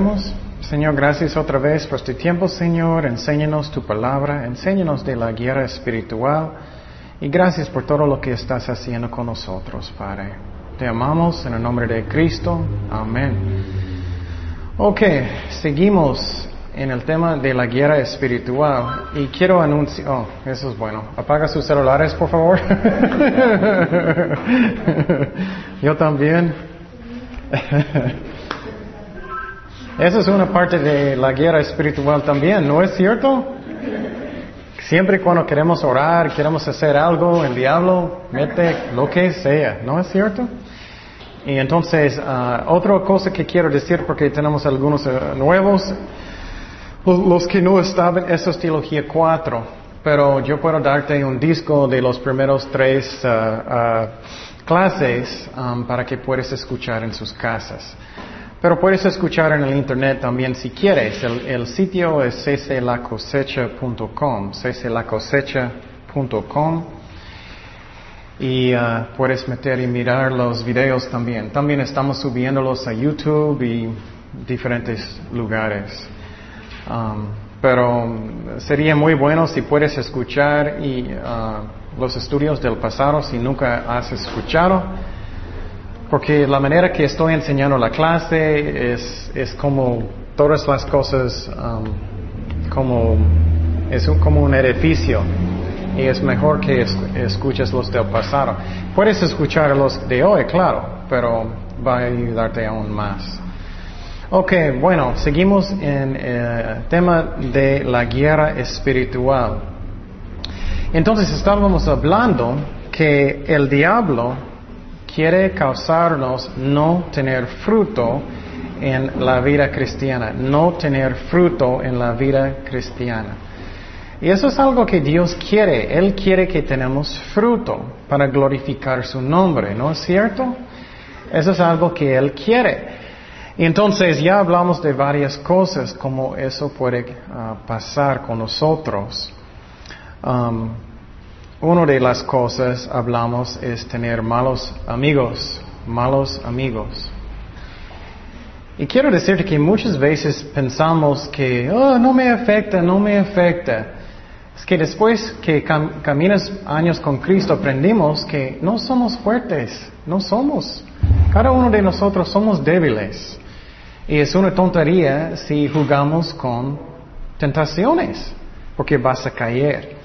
Oremos. Señor, gracias otra vez por este tiempo, Señor. Enséñanos tu palabra, enséñanos de la guerra espiritual. Y gracias por todo lo que estás haciendo con nosotros, Padre. Te amamos en el nombre de Cristo. Amén. Ok, seguimos en el tema de la guerra espiritual y quiero anunciar, oh, eso es bueno. Apaga sus celulares, por favor. Yo también. Esa es una parte de la guerra espiritual también, ¿no es cierto? Siempre cuando queremos orar, queremos hacer algo, el diablo mete lo que sea, ¿no es cierto? Y entonces, uh, otra cosa que quiero decir, porque tenemos algunos uh, nuevos, los que no estaban, eso es Teología 4, pero yo puedo darte un disco de los primeros tres uh, clases um, para que puedas escuchar en sus casas. Pero puedes escuchar en el internet también si quieres. El, sitio es cclacosecha.com, cclacosecha.com y uh, puedes meter y mirar los videos también. También estamos subiéndolos a YouTube y diferentes lugares. Um, pero sería muy bueno si puedes escuchar y, uh, los estudios del pasado si nunca has escuchado porque la manera que estoy enseñando la clase es, es como todas las cosas, um, como, es un, como un edificio. Y es mejor que escuches los del pasado. Puedes escuchar los de hoy, claro, pero va a ayudarte aún más. Ok, bueno, seguimos en el eh, tema de la guerra espiritual. Entonces estábamos hablando que el diablo quiere causarnos no tener fruto en la vida cristiana, no tener fruto en la vida cristiana. Y eso es algo que Dios quiere. Él quiere que tenemos fruto para glorificar su nombre, ¿no es cierto? Eso es algo que Él quiere. Y entonces ya hablamos de varias cosas, como eso puede ah, pasar con nosotros. Um, una de las cosas hablamos es tener malos amigos, malos amigos. Y quiero decirte que muchas veces pensamos que, oh, no me afecta, no me afecta. Es que después que caminas años con Cristo aprendimos que no somos fuertes, no somos. Cada uno de nosotros somos débiles. Y es una tontería si jugamos con tentaciones, porque vas a caer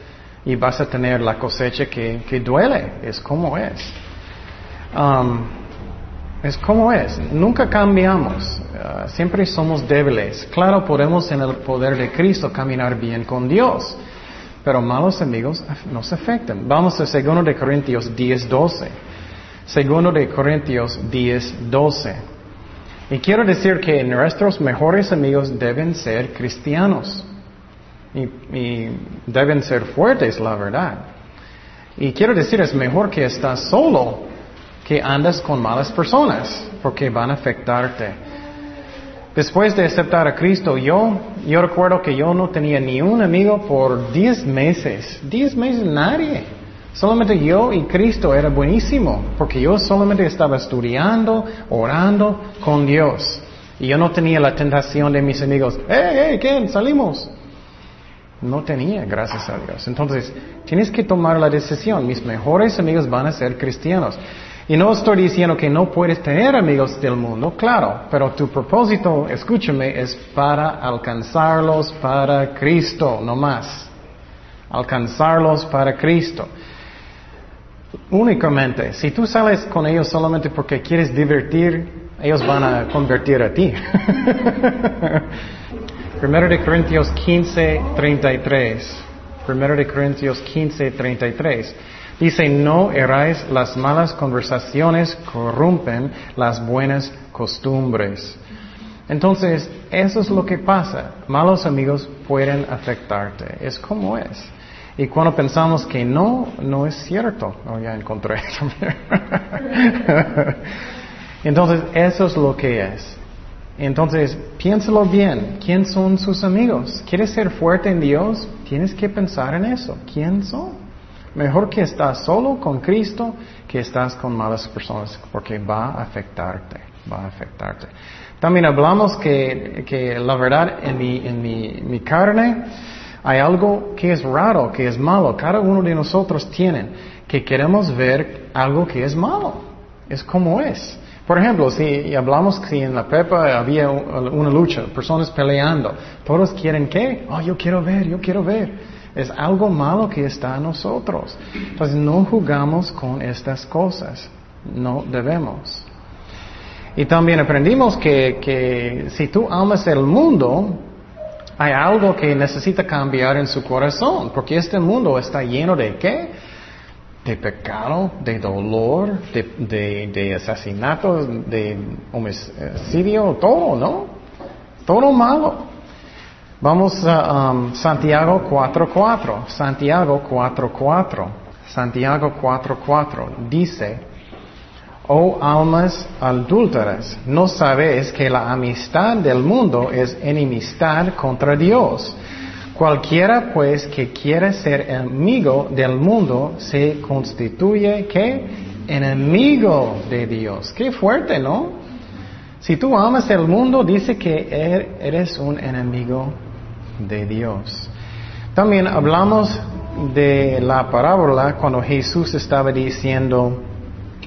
y vas a tener la cosecha que, duele. Es como es. Um, es como es. Nunca cambiamos. Uh, siempre somos débiles. Claro, podemos en el poder de Cristo caminar bien con Dios. Pero malos amigos nos afectan. Vamos a 2 de Corintios 10, 12. 2 de Corintios 10, 12. Y quiero decir que nuestros mejores amigos deben ser cristianos y, deben ser fuertes, la verdad. Y quiero decir, es mejor que estás solo que andas con malas personas, porque van a afectarte. Después de aceptar a Cristo, yo, yo recuerdo que yo no tenía ni un amigo por 10 meses. 10 meses nadie. Solamente yo y Cristo era buenísimo, porque yo solamente estaba estudiando, orando con Dios. Y yo no tenía la tentación de mis amigos, hey, hey, ¿qué? Salimos. No tenía, gracias a Dios. Entonces, tienes que tomar la decisión. Mis mejores amigos van a ser cristianos. Y no estoy diciendo que no puedes tener amigos del mundo, claro, pero tu propósito, escúchame, es para alcanzarlos para Cristo, no más. Alcanzarlos para Cristo. Únicamente, si tú sales con ellos solamente porque quieres divertir, ellos van a convertir a ti. Primero de Corintios 15, 33. Primero de Corintios 15, 33. Dice, no eráis las malas conversaciones corrompen las buenas costumbres. Entonces, eso es lo que pasa. Malos amigos pueden afectarte. Es como es. Y cuando pensamos que no, no es cierto. Oh, ya encontré. Entonces, eso es lo que es. Entonces, piénsalo bien. ¿Quién son sus amigos? ¿Quieres ser fuerte en Dios? Tienes que pensar en eso. ¿Quién son? Mejor que estás solo con Cristo que estás con malas personas porque va a afectarte. va a afectarte. También hablamos que, que la verdad en, mi, en mi, mi carne hay algo que es raro, que es malo. Cada uno de nosotros tiene que queremos ver algo que es malo. Es como es. Por ejemplo, si hablamos que en la prepa había una lucha, personas peleando, todos quieren qué? Oh, yo quiero ver, yo quiero ver. Es algo malo que está en nosotros. Entonces no jugamos con estas cosas. No debemos. Y también aprendimos que, que si tú amas el mundo, hay algo que necesita cambiar en su corazón, porque este mundo está lleno de qué? De pecado, de dolor, de, de, asesinato, de homicidio, todo, ¿no? Todo malo. Vamos a um, Santiago 4.4. Santiago 4.4. Santiago 4.4 dice, Oh almas adúlteras, ¿no sabéis que la amistad del mundo es enemistad contra Dios? Cualquiera pues que quiera ser amigo del mundo se constituye que enemigo de Dios. Qué fuerte, ¿no? Si tú amas el mundo, dice que er, eres un enemigo de Dios. También hablamos de la parábola cuando Jesús estaba diciendo,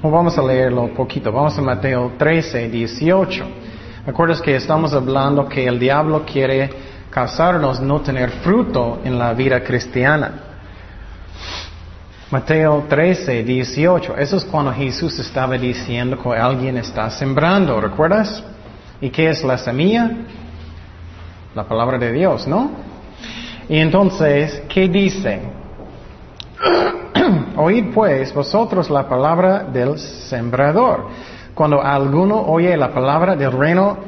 vamos a leerlo un poquito. Vamos a Mateo 13, 18. ¿Recuerdas que estamos hablando que el diablo quiere causarnos no tener fruto en la vida cristiana? Mateo 13, 18. Eso es cuando Jesús estaba diciendo que alguien está sembrando, ¿recuerdas? ¿Y qué es la semilla? La palabra de Dios, ¿no? Y entonces, ¿qué dice? Oíd pues vosotros la palabra del sembrador. Cuando alguno oye la palabra del reino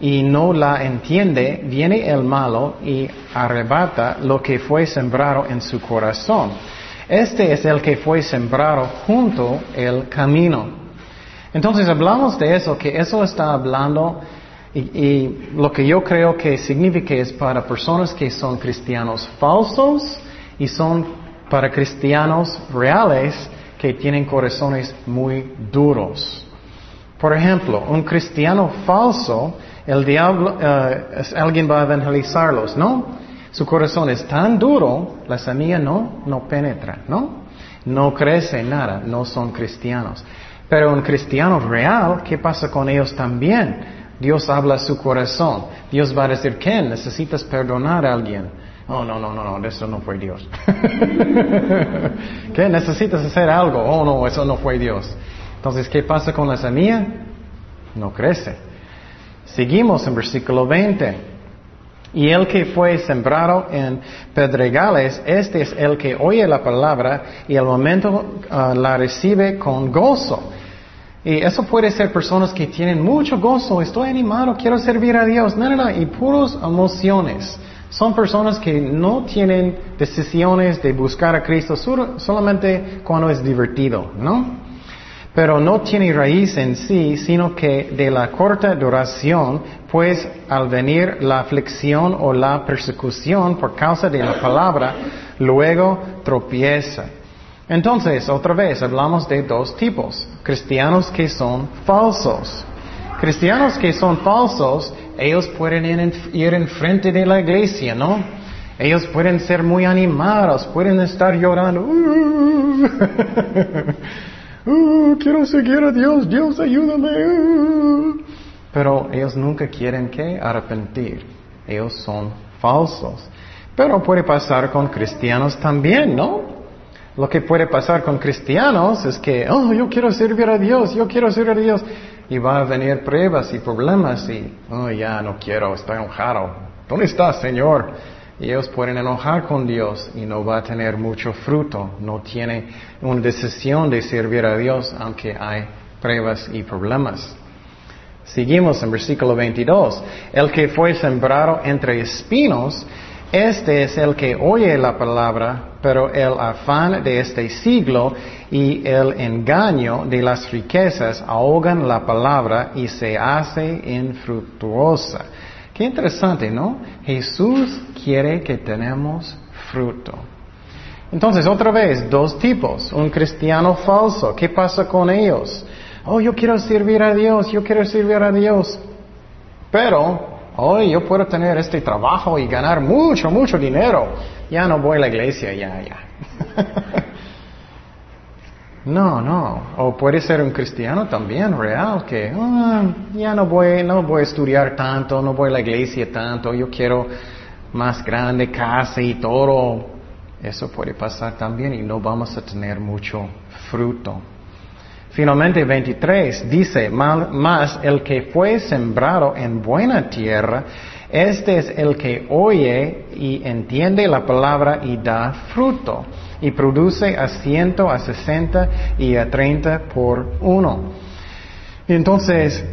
y no la entiende, viene el malo y arrebata lo que fue sembrado en su corazón. Este es el que fue sembrado junto el camino. Entonces hablamos de eso, que eso está hablando y, y, lo que yo creo que significa es para personas que son cristianos falsos y son para cristianos reales que tienen corazones muy duros. Por ejemplo, un cristiano falso, el diablo, eh, alguien va a evangelizarlos, ¿no? Su corazón es tan duro, la semilla no, no penetra, ¿no? No crece nada, no son cristianos. Pero un cristiano real, ¿qué pasa con ellos también? Dios habla a su corazón. Dios va a decir, Ken, necesitas perdonar a alguien. Oh, no, no, no, no, eso no fue Dios. ¿Qué? Necesitas hacer algo. Oh, no, eso no fue Dios. Entonces, ¿qué pasa con la semilla? No crece. Seguimos en versículo 20. Y el que fue sembrado en pedregales, este es el que oye la palabra y al momento ah, la recibe con gozo. Y eso puede ser personas que tienen mucho gozo, estoy animado, quiero servir a Dios, nada, nada, y puros emociones. Son personas que no tienen decisiones de buscar a Cristo solamente cuando es divertido, ¿no? Pero no tiene raíz en sí, sino que de la corta duración, pues al venir la aflicción o la persecución por causa de la palabra, luego tropieza. Entonces, otra vez, hablamos de dos tipos. Cristianos que son falsos. Cristianos que son falsos, ellos pueden ir en frente de la iglesia, ¿no? Ellos pueden ser muy animados, pueden estar llorando. Uh, quiero seguir a Dios, Dios ayúdame. Pero ellos nunca quieren que arrepentir. Ellos son falsos. Pero puede pasar con cristianos también, ¿no? Lo que puede pasar con cristianos es que, oh, yo quiero servir a Dios, yo quiero servir a Dios. Y va a venir pruebas y problemas y, oh, ya no quiero, estoy enojado. ¿Dónde estás, Señor? Y ellos pueden enojar con Dios y no va a tener mucho fruto. No tiene una decisión de servir a Dios aunque hay pruebas y problemas. Seguimos en versículo 22. El que fue sembrado entre espinos este es el que oye la palabra, pero el afán de este siglo y el engaño de las riquezas ahogan la palabra y se hace infructuosa. Qué interesante, ¿no? Jesús quiere que tenemos fruto. Entonces, otra vez, dos tipos. Un cristiano falso. ¿Qué pasa con ellos? oh, yo quiero servir a Dios, yo quiero servir a Dios. Pero, hoy yo puedo tener este trabajo y ganar mucho, mucho dinero. Ya no voy a la iglesia, ya, ya. no, no. O puede ser un cristiano también real que ah, ya no voy, no voy a estudiar tanto, no voy a la iglesia tanto, yo quiero más grande casa y todo. Eso puede pasar también y no vamos a tener mucho fruto. Finalmente 23 dice, más el que fue sembrado en buena tierra, este es el que oye y entiende la palabra y da fruto, y produce a ciento, a sesenta y a treinta por uno. Entonces,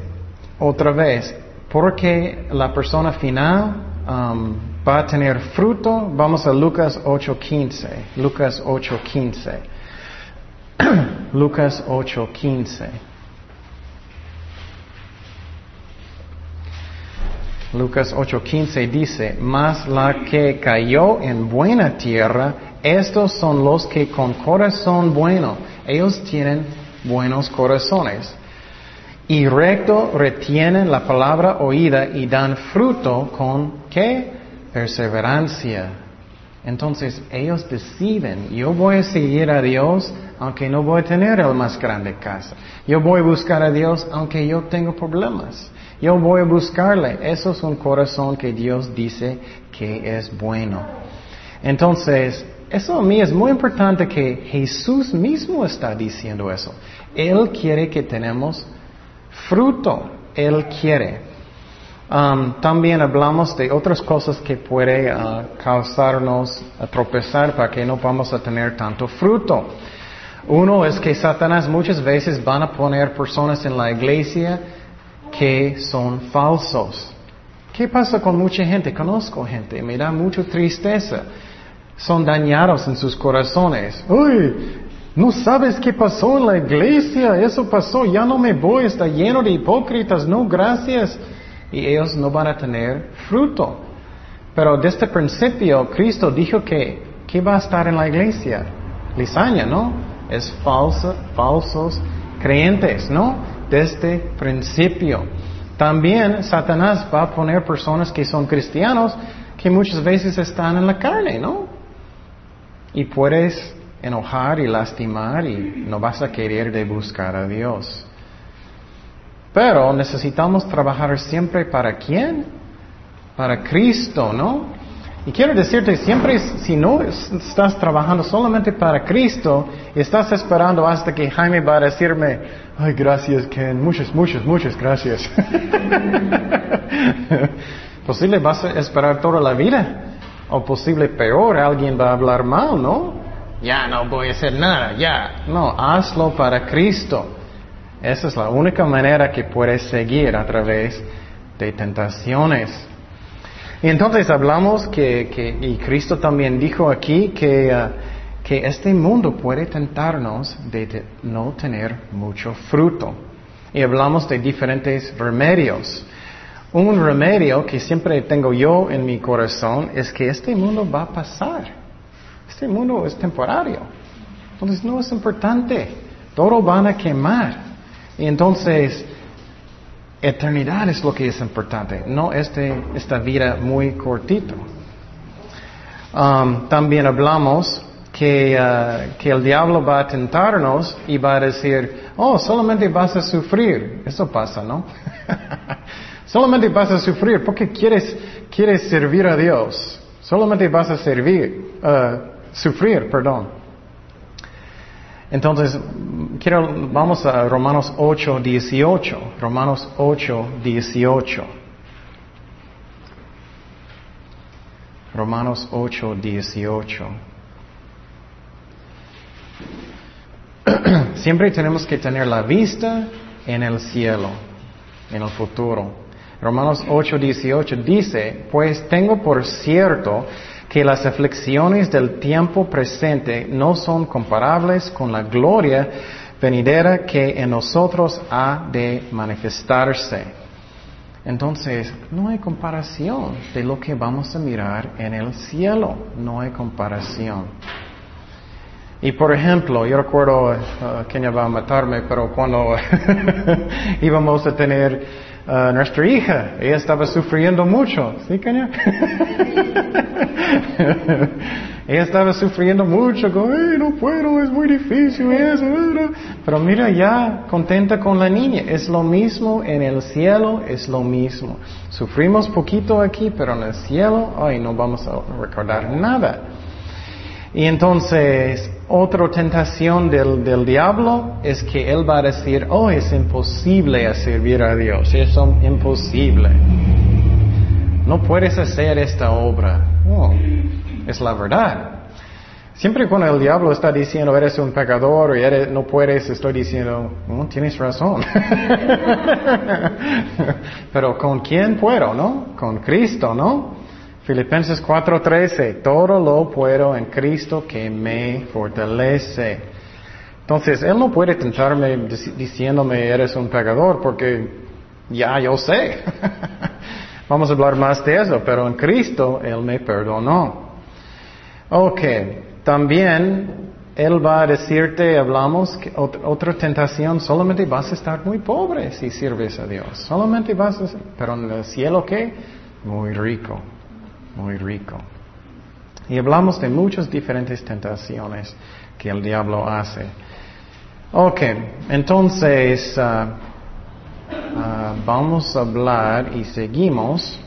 otra vez, porque la persona final um, va a tener fruto, vamos a Lucas 8.15. Lucas 8.15. Lucas 8:15. Lucas 8:15 dice, mas la que cayó en buena tierra, estos son los que con corazón bueno, ellos tienen buenos corazones, y recto retienen la palabra oída y dan fruto con qué? Perseverancia. Entonces ellos deciden, yo voy a seguir a Dios aunque no voy a tener el más grande casa. Yo voy a buscar a Dios aunque yo tengo problemas. Yo voy a buscarle. Eso es un corazón que Dios dice que es bueno. Entonces, eso a mí es muy importante que Jesús mismo está diciendo eso. Él quiere que tenemos fruto. Él quiere. Um, también hablamos de otras cosas que puede uh, causarnos tropezar para que no vamos a tener tanto fruto. Uno es que Satanás muchas veces van a poner personas en la iglesia que son falsos. ¿Qué pasa con mucha gente? Conozco gente, me da mucha tristeza. Son dañados en sus corazones. Uy, no sabes qué pasó en la iglesia, eso pasó, ya no me voy, está lleno de hipócritas, no, gracias. Y ellos no van a tener fruto. Pero desde el principio Cristo dijo que, ¿qué va a estar en la iglesia? Lisaña, ¿no? es falsa, falsos creyentes, ¿no? Desde principio. También Satanás va a poner personas que son cristianos que muchas veces están en la carne, ¿no? Y puedes enojar y lastimar y no vas a querer de buscar a Dios. Pero necesitamos trabajar siempre para quién? Para Cristo, ¿no? Y quiero decirte, siempre si no estás trabajando solamente para Cristo, estás esperando hasta que Jaime va a decirme, ay, gracias Ken, muchas, muchas, muchas gracias. posible vas a esperar toda la vida. O posible peor, alguien va a hablar mal, ¿no? Ya no voy a hacer nada, ya. No, hazlo para Cristo. Esa es la única manera que puedes seguir a través de tentaciones. Y entonces hablamos que, y Cristo también dijo aquí que, uh, que este mundo puede tentarnos de, no tener mucho fruto. Y hablamos de diferentes remedios. Un remedio que siempre tengo yo en mi corazón es que este mundo va a pasar. Este mundo es temporario. Entonces no es importante. Todo van a quemar. Y entonces Eternidad es lo que es importante, no este, esta vida muy cortito. Um, también hablamos que, uh, que, el diablo va a tentarnos y va a decir, oh, solamente vas a sufrir. Eso pasa, ¿no? solamente vas a sufrir porque quieres, quieres servir a Dios. Solamente vas a servir, uh, sufrir, perdón. Entonces, quiero, vamos a Romanos 8, 18. Romanos 8, 18. Romanos 8, 18. Siempre tenemos que tener la vista en el cielo, en el futuro. Romanos 8, 18 dice, pues tengo por cierto que las aflicciones del tiempo presente no son comparables con la gloria venidera que en nosotros ha de manifestarse. Entonces, no hay comparación de lo que vamos a mirar en el cielo, no hay comparación. Y por ejemplo, yo recuerdo, uh, Kenia va a matarme, pero cuando íbamos a tener uh, nuestra hija, ella estaba sufriendo mucho, ¿sí, Kenia? ella estaba sufriendo mucho, como, no puedo, es muy difícil eso, pero mira ya, contenta con la niña, es lo mismo en el cielo, es lo mismo. Sufrimos poquito aquí, pero en el cielo, ay, no vamos a recordar nada. Y entonces, otra tentación del, diablo es que él va a decir, oh, es imposible servir a Dios, es imposible. No puedes hacer esta obra. Oh, es la verdad. Siempre cuando el diablo está diciendo, eres un pecador y eres, no puedes, estoy diciendo, no, tienes razón. Pero ¿con quién puedo, no? Con Cristo, ¿no? Filipenses 4:13, todo lo puedo en Cristo que me fortalece. Entonces, Él no puede tentarme diciéndome eres un pecador porque ya yo sé. Vamos a hablar más de eso, pero en Cristo Él me perdonó. Ok, también Él va a decirte, hablamos, que otra tentación, solamente vas a estar muy pobre si sirves a Dios. Solamente vas a, pero en el cielo qué? Muy rico muy rico. Y hablamos de muchas diferentes tentaciones que el diablo hace. Ok, entonces uh, uh, vamos a hablar y seguimos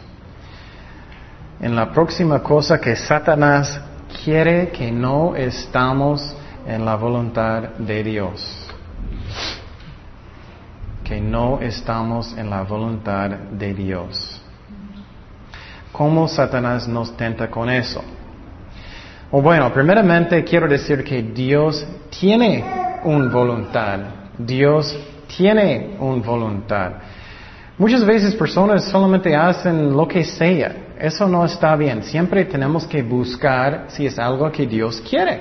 en la próxima cosa que Satanás quiere que no estamos en la voluntad de Dios. Que no estamos en la voluntad de Dios. ¿Cómo Satanás nos tenta con eso? O bueno, primeramente quiero decir que Dios tiene una voluntad. Dios tiene una voluntad. Muchas veces personas solamente hacen lo que sea. Eso no está bien. Siempre tenemos que buscar si es algo que Dios quiere.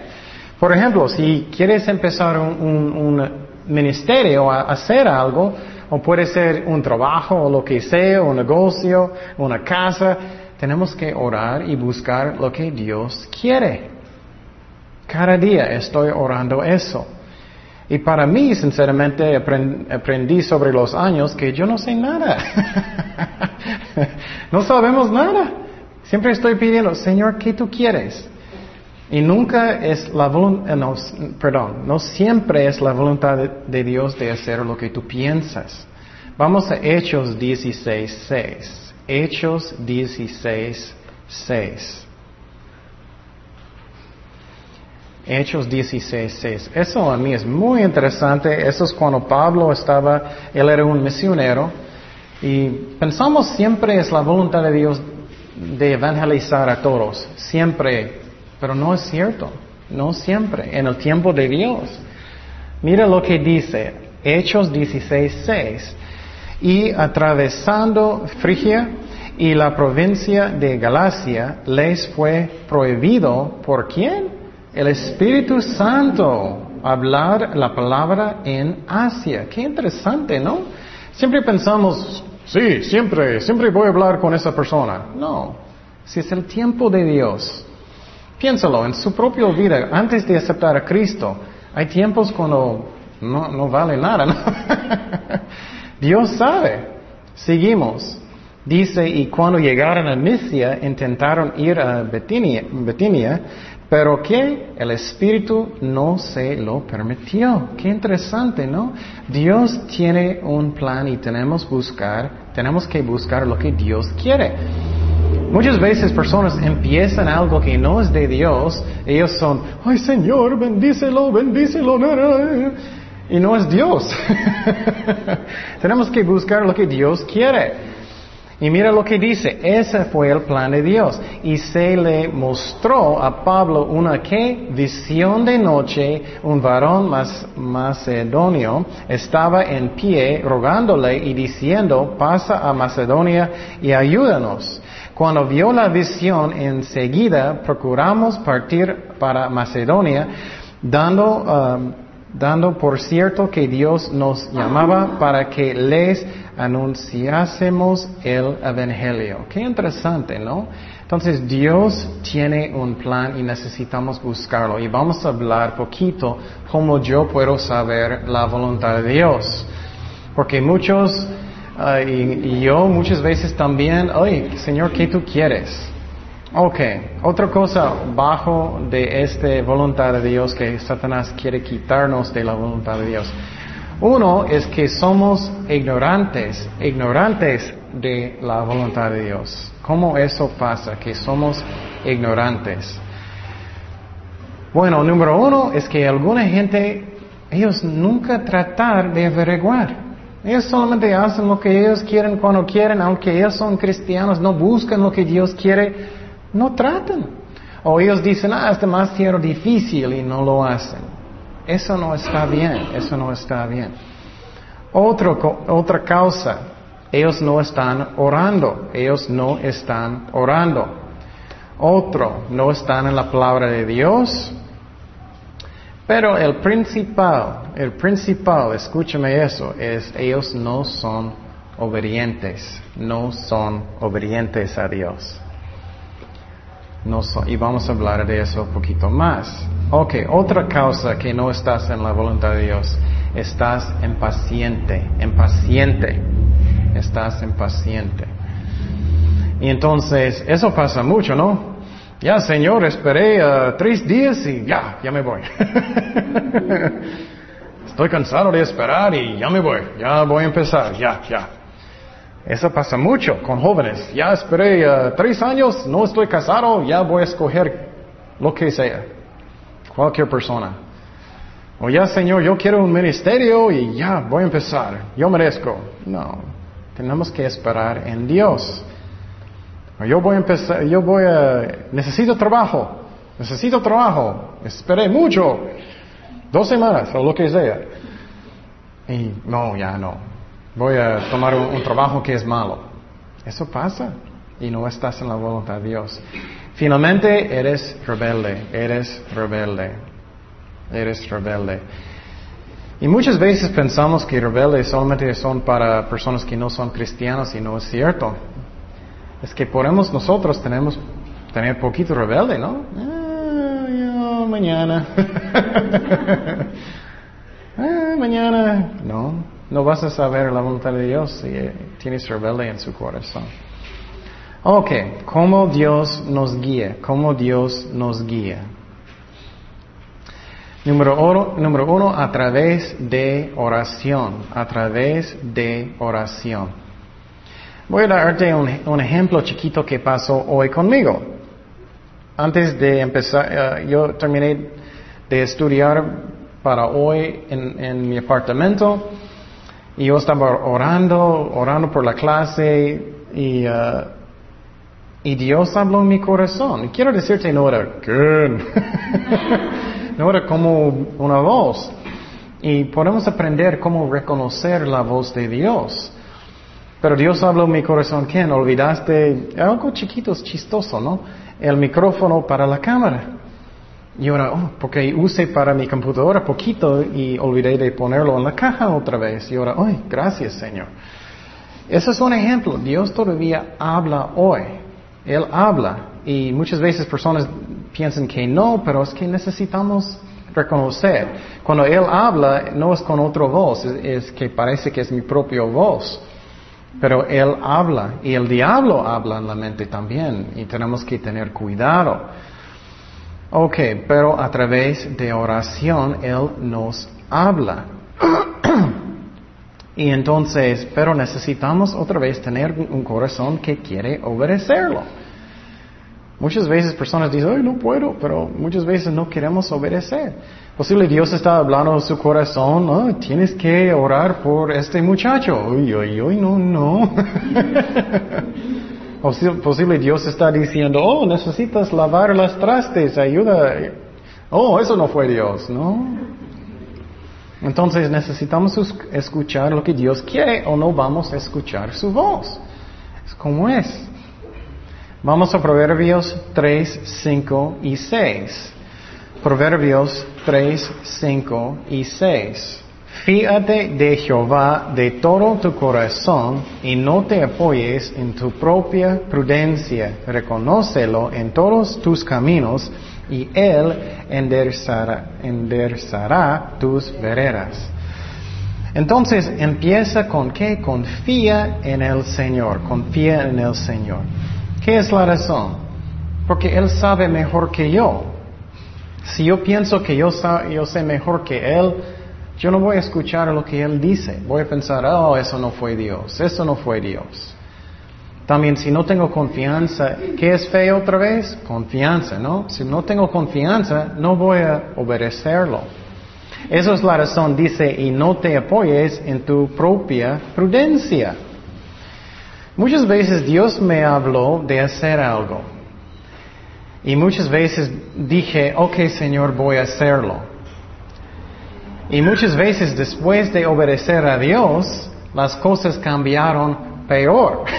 Por ejemplo, si quieres empezar un, un ministerio a hacer algo, o puede ser un trabajo o lo que sea, un negocio, una casa, tenemos que orar y buscar lo que Dios quiere. Cada día estoy orando eso. Y para mí, sinceramente, aprendí sobre los años que yo no sé nada. no sabemos nada. Siempre estoy pidiendo, Señor, ¿qué tú quieres? Y nunca es la voluntad, eh, perdón, no siempre es la voluntad de, Dios de hacer lo que tú piensas. Vamos a Hechos 16, 6. Hechos 16, 6. Hechos 16, 6. Eso a mí es muy interesante. Eso es cuando Pablo estaba, él era un misionero. Y pensamos siempre es la voluntad de Dios de evangelizar a todos. Siempre. Pero no es cierto. No siempre. En el tiempo de Dios. Mira lo que dice. Hechos 16, 6 y atravesando Frigia y la provincia de Galacia les fue prohibido por quién? El Espíritu Santo hablar la palabra en Asia. Qué interesante, ¿no? Siempre pensamos, sí, siempre, siempre voy a hablar con esa persona. No, si es el tiempo de Dios. Piénsalo, en su propia vida, antes de aceptar a Cristo, hay tiempos cuando no, no vale nada, ¿no? Dios sabe. Seguimos. Dice, y cuando llegaron a Misia, intentaron ir a Betinia, pero que el Espíritu no se lo permitió. Qué interesante, ¿no? Dios tiene un plan y tenemos buscar, tenemos que buscar lo que Dios quiere. Muchas veces personas empiezan algo que no es de Dios, ellos son, ay Señor, bendícelo, bendícelo, y no es Dios. Tenemos que buscar lo que Dios quiere. Y mira lo que dice, ese fue el plan de Dios. Y se le mostró a Pablo una ¿qué? visión de noche, un varón macedonio estaba en pie rogándole y diciendo, pasa a Macedonia y ayúdanos. Cuando vio la visión, enseguida procuramos partir para Macedonia, dando um, dando por cierto que Dios nos llamaba para que les anunciásemos el Evangelio. Qué interesante, ¿no? Entonces Dios tiene un plan y necesitamos buscarlo. Y vamos a hablar poquito cómo yo puedo saber la voluntad de Dios. Porque muchos, uh, y, y, yo muchas veces también, oye, Señor, ¿qué tú quieres? Ok, otra cosa bajo de esta voluntad de Dios que Satanás quiere quitarnos de la voluntad de Dios. Uno es que somos ignorantes, ignorantes de la voluntad de Dios. ¿Cómo eso pasa? Que somos ignorantes. Bueno, número uno es que alguna gente, ellos nunca tratan de averiguar. Ellos solamente hacen lo que ellos quieren cuando quieren, aunque ellos son cristianos, no buscan lo que Dios quiere, no tratan. O ellos dicen, ah, es demasiado difícil y no lo hacen. Eso no está bien, eso no está bien. Otro, otra causa, ellos no están orando, ellos no están orando. Otro, no están en la palabra de Dios. Pero el principal, el principal, escúchame eso, es ellos no son obedientes, no son obedientes a Dios. No son, y vamos a hablar de eso un poquito más. Ok, otra causa que no estás en la voluntad de Dios, estás impaciente, impaciente estás impaciente. Y entonces, eso pasa mucho, ¿no? Ya, Señor, esperé uh, tres días y ya, ya me voy. Estoy cansado de esperar y ya me voy, ya voy a empezar, ya, ya. Eso pasa mucho con jóvenes. Ya esperé uh, tres años, no estoy casado, ya voy a escoger lo que sea. Cualquier persona. O ya, Señor, yo quiero un ministerio y ya voy a empezar. Yo merezco. No, tenemos que esperar en Dios. Yo voy a empezar, yo voy a, necesito trabajo, necesito trabajo, esperé mucho, dos semanas o lo que sea. Y no, ya no. Voy a tomar un, trabajo que es malo. Eso pasa y no estás en la voluntad de Dios. Finalmente eres rebelde, eres rebelde, eres rebelde. Y muchas veces pensamos que rebeldes solamente son para personas que no son cristianos y no es cierto. Es que podemos nosotros tenemos tener poquito rebelde, ¿no? Ah, mañana. ah, mañana. No, no vas a saber la voluntad de Dios si tienes rebelde en su corazón. Ok, ¿cómo Dios nos guía? ¿Cómo Dios nos guía? Número uno, a través de oración, a través de oración. Voy a darte un, ejemplo chiquito que pasó hoy conmigo. Antes de empezar, eh, yo terminé de estudiar para hoy en, mi apartamento y yo estaba orando, orando por la clase y, uh, y Dios habló en mi corazón. Quiero decirte, no era, no era como una voz. Y podemos aprender cómo reconocer la voz de Dios. Pero Dios habló en mi corazón, ¿quién? Olvidaste algo chiquito, chistoso, ¿no? El micrófono para la cámara. Y ahora, oh, porque usé para mi computadora poquito y olvidé de ponerlo en la caja otra vez. Y ahora, ay, gracias Señor. Ese es un ejemplo. Dios todavía habla hoy. Él habla. Y muchas veces personas piensan que no, pero es que necesitamos reconocer. Cuando Él habla, no es con otra voz, es, que parece que es mi propia voz. Pero Él habla y el diablo habla en la mente también y tenemos que tener cuidado. Ok, pero a través de oración Él nos habla. y entonces, pero necesitamos otra vez tener un corazón que quiere obedecerlo. Muchas veces personas dicen, ay, no puedo, pero muchas veces no queremos obedecer. Posible Dios está hablando en su corazón, tienes que orar por este muchacho. Uy, uy, uy, no, no. Posible Dios está diciendo, oh, necesitas lavar las trastes, ayuda. Oh, eso no fue Dios, ¿no? Entonces necesitamos escuchar lo que Dios quiere o no vamos a escuchar su voz. Es como es. Vamos a Proverbios 3, 5 y 6. Proverbios 3, 5 y 6. Fíjate de Jehová de todo tu corazón y no te apoyes en tu propia prudencia. Reconócelo en todos tus caminos y Él enderezará, enderezará tus veredas. Entonces empieza con que confía en el Señor, confía en el Señor. ¿Qué es la razón? Porque Él sabe mejor que yo. Si yo pienso que yo, yo sé mejor que Él, yo no voy a escuchar lo que Él dice. Voy a pensar, oh, eso no fue Dios, eso no fue Dios. También si no tengo confianza, ¿qué es fe otra vez? Confianza, ¿no? Si no tengo confianza, no voy a obedecerlo. Esa es la razón, dice, y no te apoyes en tu propia prudencia. Muchas veces Dios me habló de hacer algo. Y muchas veces dije, ok Señor, voy a hacerlo. Y muchas veces después de obedecer a Dios, las cosas cambiaron peor.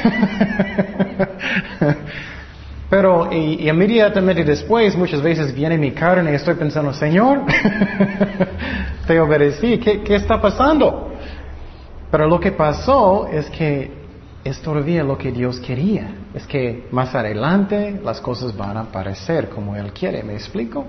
Pero inmediatamente después, muchas veces viene mi carne y estoy pensando, Señor, te obedecí, ¿Qué, ¿qué está pasando? Pero lo que pasó es que es todavía lo que Dios quería. Es que más adelante las cosas van a aparecer como Él quiere. ¿Me explico?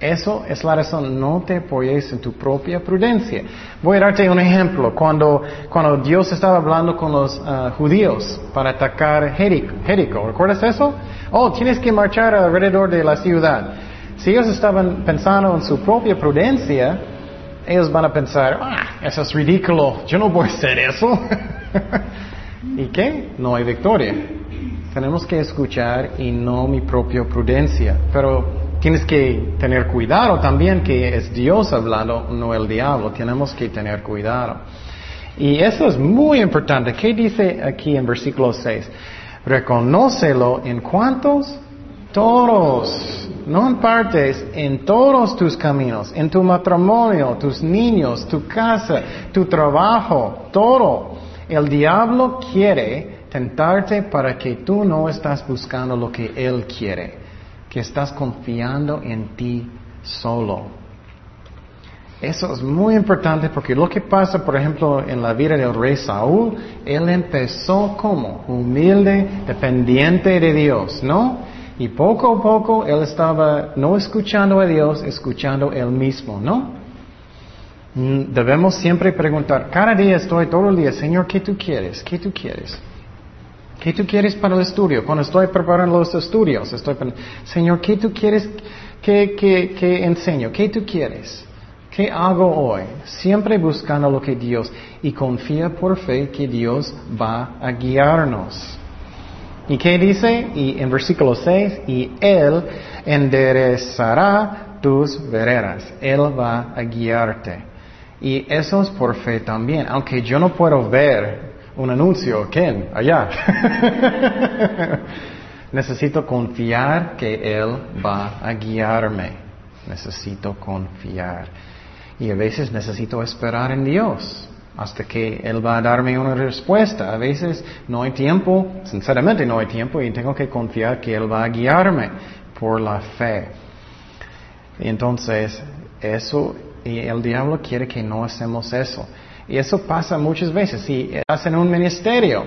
Eso es la razón, no te apoyes en tu propia prudencia. Voy a darte un ejemplo. Cuando, cuando Dios estaba hablando con los uh, judíos para atacar Jericho, ¿recuerdas eso? Oh, tienes que marchar alrededor de la ciudad. Si ellos estaban pensando en su propia prudencia, ellos van a pensar, ah, eso es ridículo, yo no voy a hacer eso. ¿Y qué? No hay victoria. Tenemos que escuchar y no mi propia prudencia. Pero tienes que tener cuidado también que es Dios hablando, no el diablo. Tenemos que tener cuidado. Y eso es muy importante. ¿Qué dice aquí en versículo 6? Reconócelo en cuantos? Todos, no en partes, en todos tus caminos, en tu matrimonio, tus niños, tu casa, tu trabajo, todo. El diablo quiere tentarte para que tú no estás buscando lo que él quiere que estás confiando en ti solo. Eso es muy importante porque lo que pasa, por ejemplo, en la vida del rey Saúl, él empezó como humilde, dependiente de Dios, ¿no? Y poco a poco él estaba no escuchando a Dios, escuchando él mismo, ¿no? Mm, debemos siempre preguntar, cada día estoy todo el día, Señor, ¿qué tú quieres? ¿Qué tú quieres? ¿Qué tú quieres para el estudio? Cuando estoy preparando los estudios, estoy pensando, Señor, ¿qué tú quieres que, que, que enseño? ¿Qué tú quieres? ¿Qué hago hoy? Siempre buscando lo que Dios y confía por fe que Dios va a guiarnos. ¿Y qué dice? Y en versículo 6, y Él enderezará tus veredas. Él va a guiarte. Y eso es por fe también. Aunque yo no puedo ver un anuncio, ¿quién? Allá. Necesito confiar que Él va a guiarme. Necesito confiar. Y a veces necesito esperar en Dios hasta que Él va a darme una respuesta. A veces no hay tiempo, sinceramente no hay tiempo y tengo que confiar que Él va a guiarme por la fe. Entonces, eso, y el diablo quiere que no hacemos eso. Y eso pasa muchas veces. Si estás en un ministerio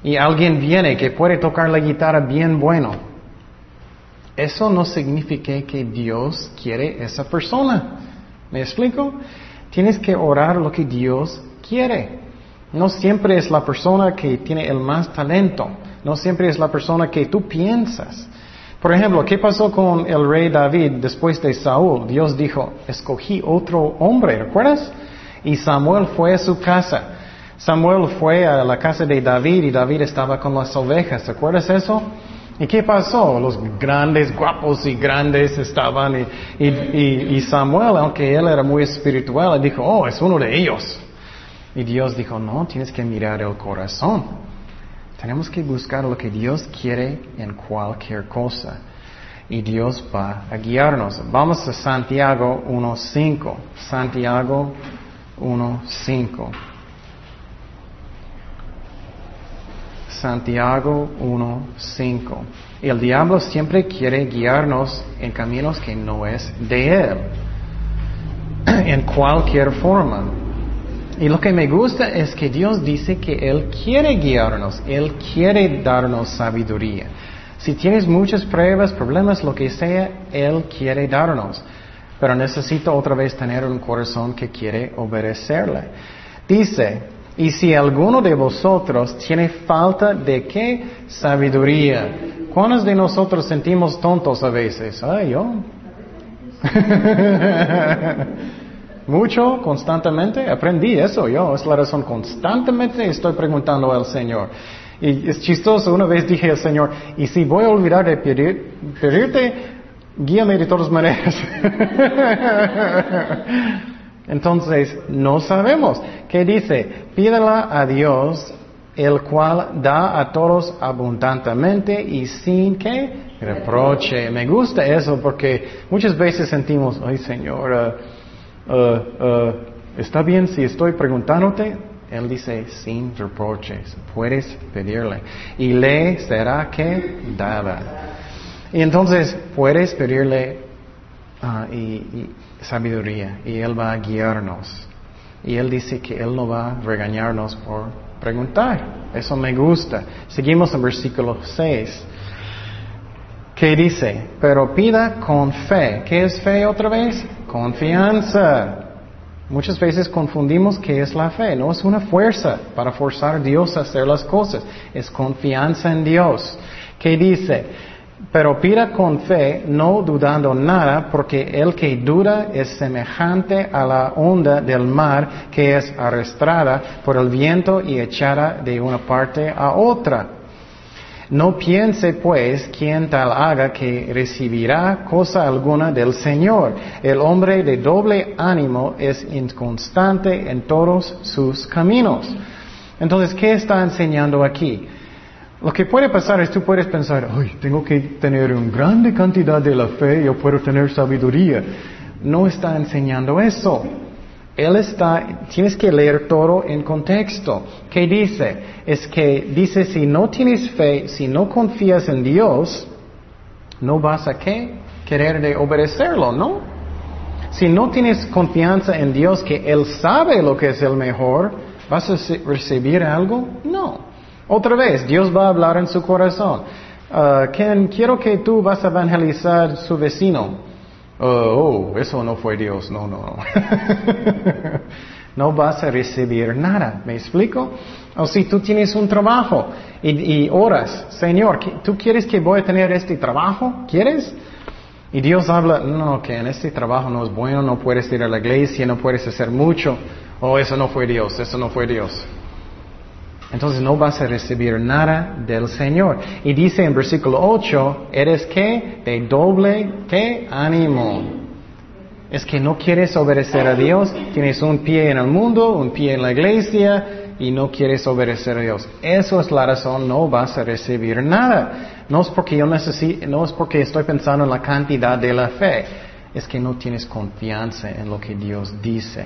y alguien viene que puede tocar la guitarra bien bueno, eso no significa que Dios quiere esa persona. ¿Me explico? Tienes que orar lo que Dios quiere. No siempre es la persona que tiene el más talento. No siempre es la persona que tú piensas. Por ejemplo, ¿qué pasó con el rey David después de Saúl? Dios dijo, escogí otro hombre, ¿recuerdas? Y Samuel fue a su casa. Samuel fue a la casa de David y David estaba con las ovejas. ¿Te acuerdas eso? ¿Y qué pasó? Los grandes, guapos y grandes estaban y, y, Samuel, aunque él era muy espiritual, dijo, oh, es uno de ellos. Y Dios dijo, no, tienes que mirar el corazón. Tenemos que buscar lo que Dios quiere en cualquier cosa. Y Dios va a guiarnos. Vamos a Santiago 1.5. Santiago 1.5. Santiago 1.5. El diablo siempre quiere guiarnos en caminos que no es de él. en cualquier forma. Y lo que me gusta es que Dios dice que Él quiere guiarnos, Él quiere darnos sabiduría. Si tienes muchas pruebas, problemas, lo que sea, Él quiere darnos. Pero necesito otra vez tener un corazón que quiere obedecerle. Dice, y si alguno de vosotros tiene falta de qué? Sabiduría. ¿Cuántos de nosotros sentimos tontos a veces? Ay, yo. Mucho, constantemente, aprendí eso yo, es la razón, constantemente estoy preguntando al Señor. Y es chistoso, una vez dije al Señor, y si voy a olvidar de pedir, pedirte, guíame de todas maneras. Entonces, no sabemos. ¿Qué dice? Pídela a Dios, el cual da a todos abundantemente y sin que reproche. Me gusta eso porque muchas veces sentimos, ay Señor, uh, uh, uh, ¿está bien si estoy preguntándote? Él dice, sin reproches, puedes pedirle. Y le será que dada. Y entonces puedes pedirle y, sabiduría y Él va a guiarnos. Y Él dice que Él no va a regañarnos por preguntar. Eso me gusta. Seguimos en versículo 6. ¿Qué dice? Pero pida con fe. ¿Qué es fe otra vez? Confianza. Muchas veces confundimos qué es la fe. No es una fuerza para forzar a Dios a hacer las cosas. Es confianza en Dios. ¿Qué dice? Pero pida con fe, no dudando nada, porque el que duda es semejante a la onda del mar que es arrastrada por el viento y echada de una parte a otra. No piense pues quien tal haga que recibirá cosa alguna del Señor. El hombre de doble ánimo es inconstante en todos sus caminos. Entonces, ¿qué está enseñando aquí? Lo que puede pasar es tú puedes pensar, ay, tengo que tener una grande cantidad de la fe, yo puedo tener sabiduría. No está enseñando eso. Él está, tienes que leer todo en contexto. ¿Qué dice? Es que dice, si no tienes fe, si no confías en Dios, no vas a qué? Querer de obedecerlo, ¿no? Si no tienes confianza en Dios que Él sabe lo que es el mejor, ¿vas a recibir algo? No. Otra vez, Dios va a hablar en su corazón. Uh, quiero que tú vas a evangelizar su vecino. Oh, oh, eso no fue Dios, no, no, no. no vas a recibir nada, ¿me explico? O si tú tienes un trabajo y, y oras, Señor, ¿tú quieres que voy a tener este trabajo? ¿Quieres? Y Dios habla, no, que en este trabajo no es bueno, no puedes ir a la iglesia, no puedes hacer mucho. Oh, eso no fue Dios, eso no fue Dios. Entonces no vas a recibir nada del Señor. Y dice en versículo 8, eres que de doble que ánimo. Es que no quieres obedecer a Dios, tienes un pie en el mundo, un pie en la iglesia y no quieres obedecer a Dios. Eso es la razón, no vas a recibir nada. No es porque yo necesito, no es porque estoy pensando en la cantidad de la fe, es que no tienes confianza en lo que Dios dice.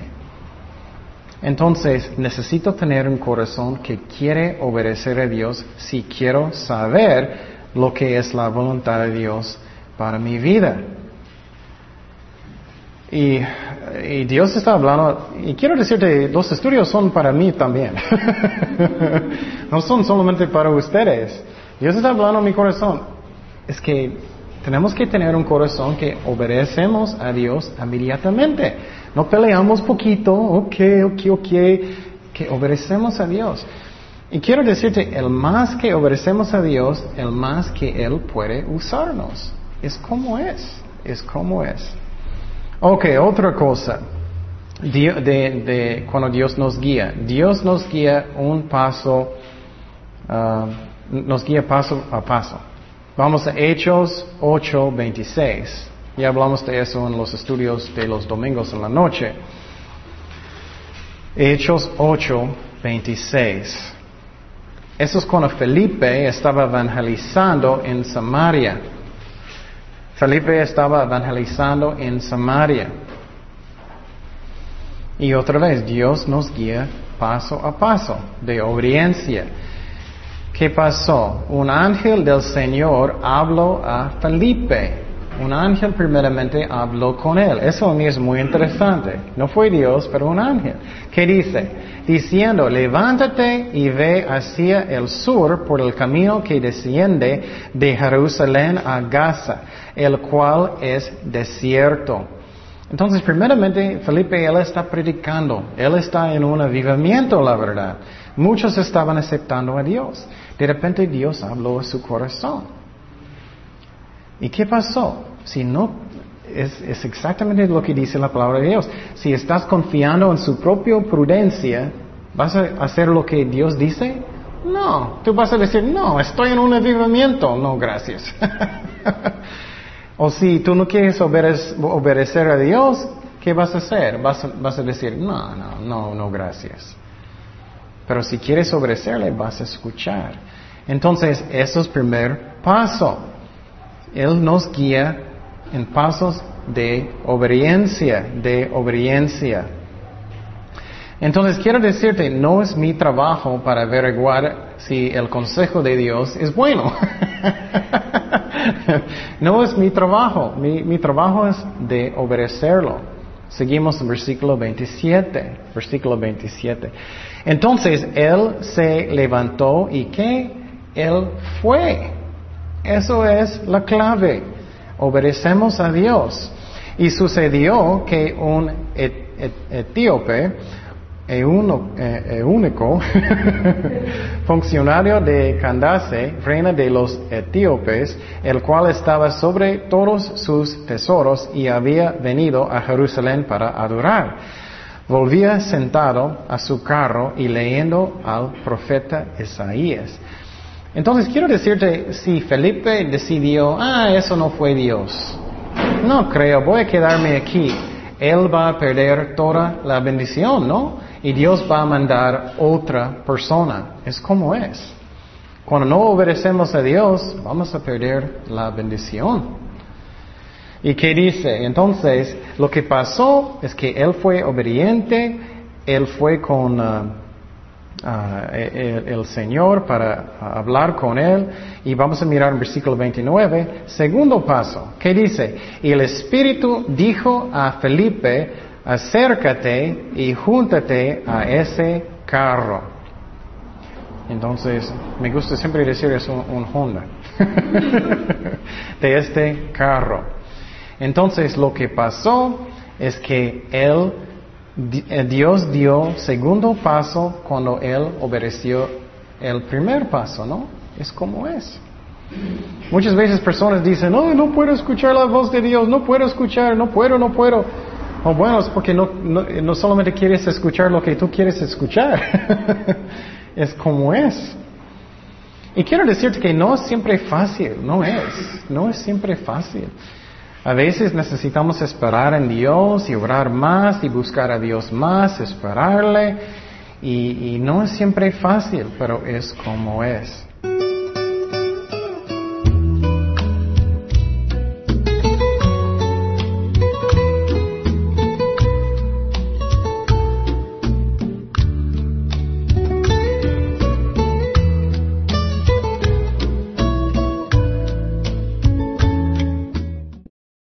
Entonces, necesito tener un corazón que quiere obedecer a Dios si quiero saber lo que es la voluntad de Dios para mi vida. Y, Dios está hablando, y quiero decirte, los estudios son para mí también. no son solamente para ustedes. Dios está hablando en mi corazón. Es que tenemos que tener un corazón que obedecemos a Dios inmediatamente. No peleamos poquito, ok, ok, ok, que obedecemos a Dios. Y quiero decirte, el más que obedecemos a Dios, el más que Él puede usarnos. Es como es, es como es. Ok, otra cosa. De, cuando Dios nos guía. Dios nos guía un paso, uh, nos guía paso a paso. Vamos a Hechos 8, 26. Ya hablamos de eso en los estudios de los domingos en la noche. Hechos 8, 26. Eso es cuando Felipe estaba evangelizando en Samaria. Felipe estaba evangelizando en Samaria. Y otra vez, Dios nos guía paso a paso de obediencia. ¿Qué pasó? Un ángel del Señor habló a Felipe. Un ángel primeramente habló con él. Eso a mí es muy interesante. No fue Dios, pero un ángel. ¿Qué dice? Diciendo, levántate y ve hacia el sur por el camino que desciende de Jerusalén a Gaza, el cual es desierto. Entonces, primeramente, Felipe, él está predicando. Él está en un avivamiento, la verdad. Muchos estaban aceptando a Dios. De repente Dios habló a su corazón. ¿Y qué pasó? Si no, es, exactamente lo que dice la palabra de Dios. Si estás confiando en su propia prudencia, ¿vas a hacer lo que Dios dice? No, tú vas a decir, no, estoy en un avivamiento. No, gracias. o si tú no quieres obedecer a Dios, ¿qué vas a hacer? Vas a, vas a decir, no, no, no, no, gracias. Pero si quieres obedecerle, vas a escuchar. Entonces, eso es primer paso. Él nos guía en pasos de obediencia, de obediencia. Entonces quiero decirte, no es mi trabajo para averiguar si el consejo de Dios es bueno. no es mi trabajo, mi, trabajo es de obedecerlo. Seguimos en versículo 27, versículo 27. Entonces él se levantó y ¿qué? Él fue. Eso es la clave. Obedecemos a Dios. Y sucedió que un etíope, único funcionario de Candace, reina de los etíopes, el cual estaba sobre todos sus tesoros y había venido a Jerusalén para adorar. Volvía sentado a su carro y leyendo al profeta Isaías. Entonces quiero decirte, si Felipe decidió, ah, eso no fue Dios, no creo, voy a quedarme aquí, él va a perder toda la bendición, ¿no? Y Dios va a mandar otra persona. Es como es. Cuando no obedecemos a Dios, vamos a perder la bendición. ¿Y qué dice? Entonces, lo que pasó es que él fue obediente, él fue con... Ah, el, Señor para hablar con Él. Y vamos a mirar en versículo 29. Segundo paso, ¿qué dice? El Espíritu dijo a Felipe, acércate y júntate a ese carro. Entonces, me gusta siempre decir es un, un Honda. de este carro. Entonces, lo que pasó es que él Dios dio segundo paso cuando Él obedeció el primer paso, ¿no? Es como es. Muchas veces personas dicen, no, no puedo escuchar la voz de Dios, no puedo escuchar, no puedo, no puedo. O bueno, es porque no, no solamente quieres escuchar lo que tú quieres escuchar. es como es. Y quiero decirte que no es siempre fácil, no es, no es siempre fácil. A veces necesitamos esperar en Dios y orar más y buscar a Dios más, esperarle. Y, no es siempre fácil, pero es como es.